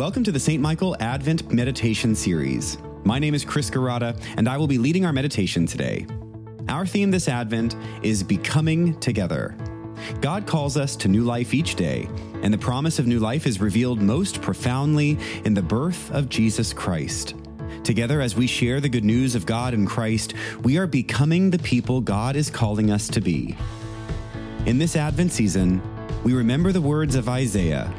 Welcome to the St. Michael Advent Meditation Series. My name is Chris Girata, and I will be leading our meditation today. Our theme this Advent is Becoming Together. God calls us to new life each day, and the promise of new life is revealed most profoundly in the birth of Jesus Christ. Together, as we share the good news of God in Christ, we are becoming the people God is calling us to be. In this Advent season, we remember the words of Isaiah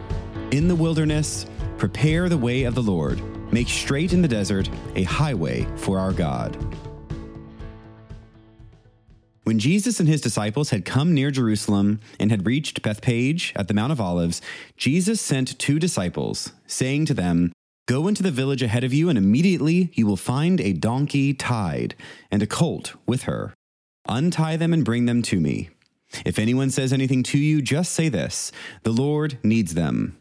In the wilderness, prepare the way of the Lord, make straight in the desert a highway for our God. When Jesus and his disciples had come near Jerusalem and had reached Bethphage at the Mount of Olives, Jesus sent two disciples, saying to them, Go into the village ahead of you, and immediately you will find a donkey tied and a colt with her. Untie them and bring them to me. If anyone says anything to you, just say this The Lord needs them,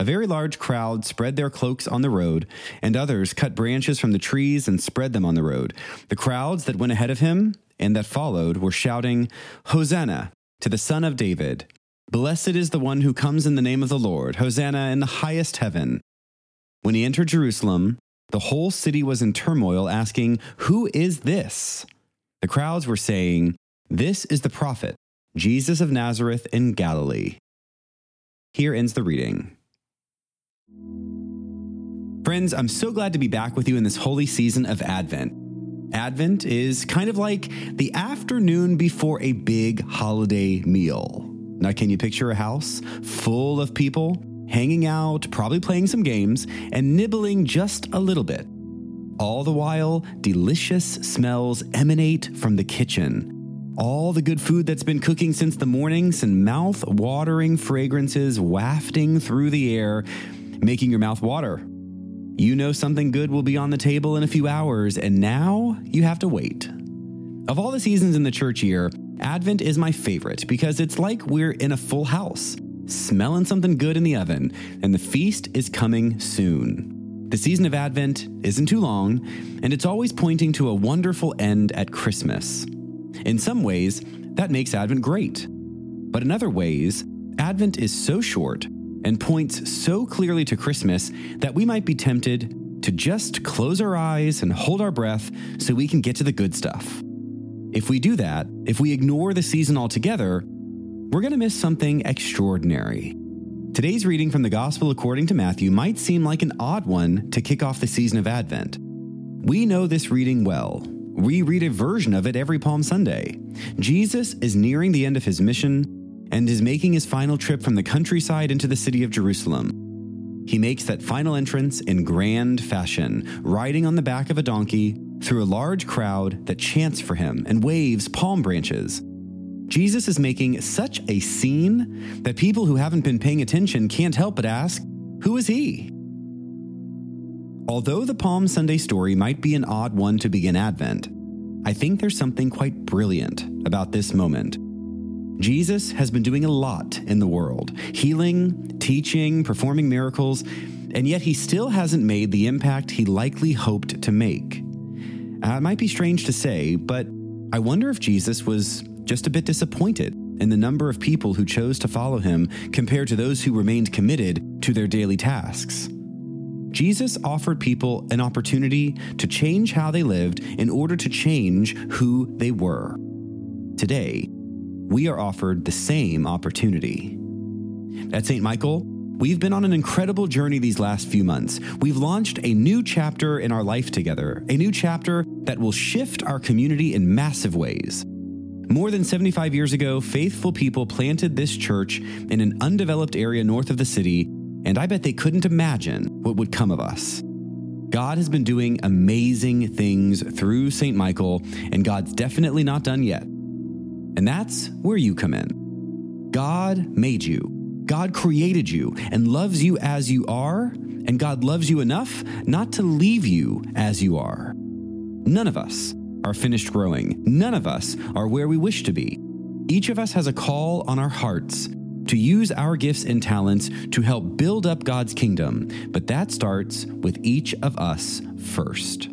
A very large crowd spread their cloaks on the road, and others cut branches from the trees and spread them on the road. The crowds that went ahead of him and that followed were shouting, Hosanna to the Son of David! Blessed is the one who comes in the name of the Lord! Hosanna in the highest heaven! When he entered Jerusalem, the whole city was in turmoil, asking, Who is this? The crowds were saying, This is the prophet, Jesus of Nazareth in Galilee. Here ends the reading. Friends, I'm so glad to be back with you in this holy season of Advent. Advent is kind of like the afternoon before a big holiday meal. Now, can you picture a house full of people hanging out, probably playing some games, and nibbling just a little bit? All the while, delicious smells emanate from the kitchen. All the good food that's been cooking since the morning send mouth watering fragrances wafting through the air, making your mouth water. You know something good will be on the table in a few hours, and now you have to wait. Of all the seasons in the church year, Advent is my favorite because it's like we're in a full house, smelling something good in the oven, and the feast is coming soon. The season of Advent isn't too long, and it's always pointing to a wonderful end at Christmas. In some ways, that makes Advent great. But in other ways, Advent is so short and points so clearly to Christmas that we might be tempted to just close our eyes and hold our breath so we can get to the good stuff. If we do that, if we ignore the season altogether, we're going to miss something extraordinary. Today's reading from the Gospel according to Matthew might seem like an odd one to kick off the season of Advent. We know this reading well. We read a version of it every Palm Sunday. Jesus is nearing the end of his mission and is making his final trip from the countryside into the city of Jerusalem. He makes that final entrance in grand fashion, riding on the back of a donkey through a large crowd that chants for him and waves palm branches. Jesus is making such a scene that people who haven't been paying attention can't help but ask, Who is he? Although the Palm Sunday story might be an odd one to begin Advent, I think there's something quite brilliant about this moment. Jesus has been doing a lot in the world healing, teaching, performing miracles, and yet he still hasn't made the impact he likely hoped to make. Uh, it might be strange to say, but I wonder if Jesus was just a bit disappointed in the number of people who chose to follow him compared to those who remained committed to their daily tasks. Jesus offered people an opportunity to change how they lived in order to change who they were. Today, we are offered the same opportunity. At St. Michael, we've been on an incredible journey these last few months. We've launched a new chapter in our life together, a new chapter that will shift our community in massive ways. More than 75 years ago, faithful people planted this church in an undeveloped area north of the city, and I bet they couldn't imagine what would come of us. God has been doing amazing things through St. Michael, and God's definitely not done yet. And that's where you come in. God made you, God created you, and loves you as you are, and God loves you enough not to leave you as you are. None of us are finished growing. None of us are where we wish to be. Each of us has a call on our hearts to use our gifts and talents to help build up God's kingdom, but that starts with each of us first.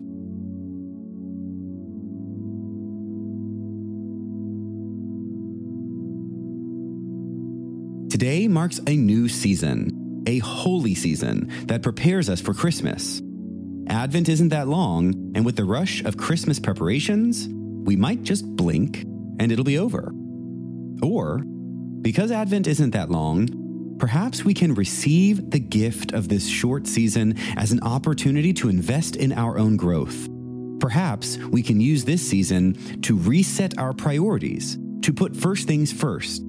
Today marks a new season, a holy season that prepares us for Christmas. Advent isn't that long, and with the rush of Christmas preparations, we might just blink and it'll be over. Or, because Advent isn't that long, perhaps we can receive the gift of this short season as an opportunity to invest in our own growth. Perhaps we can use this season to reset our priorities, to put first things first,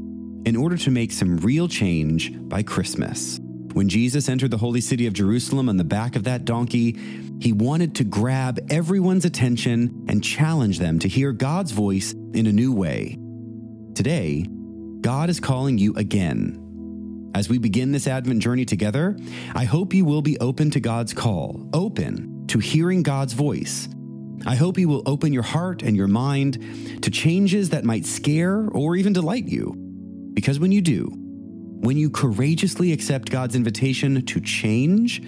in order to make some real change by Christmas. When Jesus entered the holy city of Jerusalem on the back of that donkey, he wanted to grab everyone's attention and challenge them to hear God's voice in a new way. Today, God is calling you again. As we begin this Advent journey together, I hope you will be open to God's call, open to hearing God's voice. I hope you will open your heart and your mind to changes that might scare or even delight you. Because when you do, when you courageously accept God's invitation to change,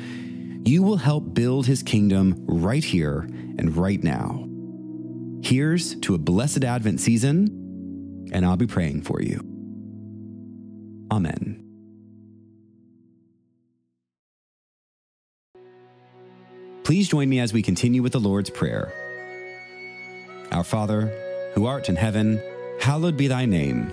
you will help build his kingdom right here and right now. Here's to a blessed Advent season, and I'll be praying for you. Amen. Please join me as we continue with the Lord's Prayer. Our Father, who art in heaven, hallowed be thy name.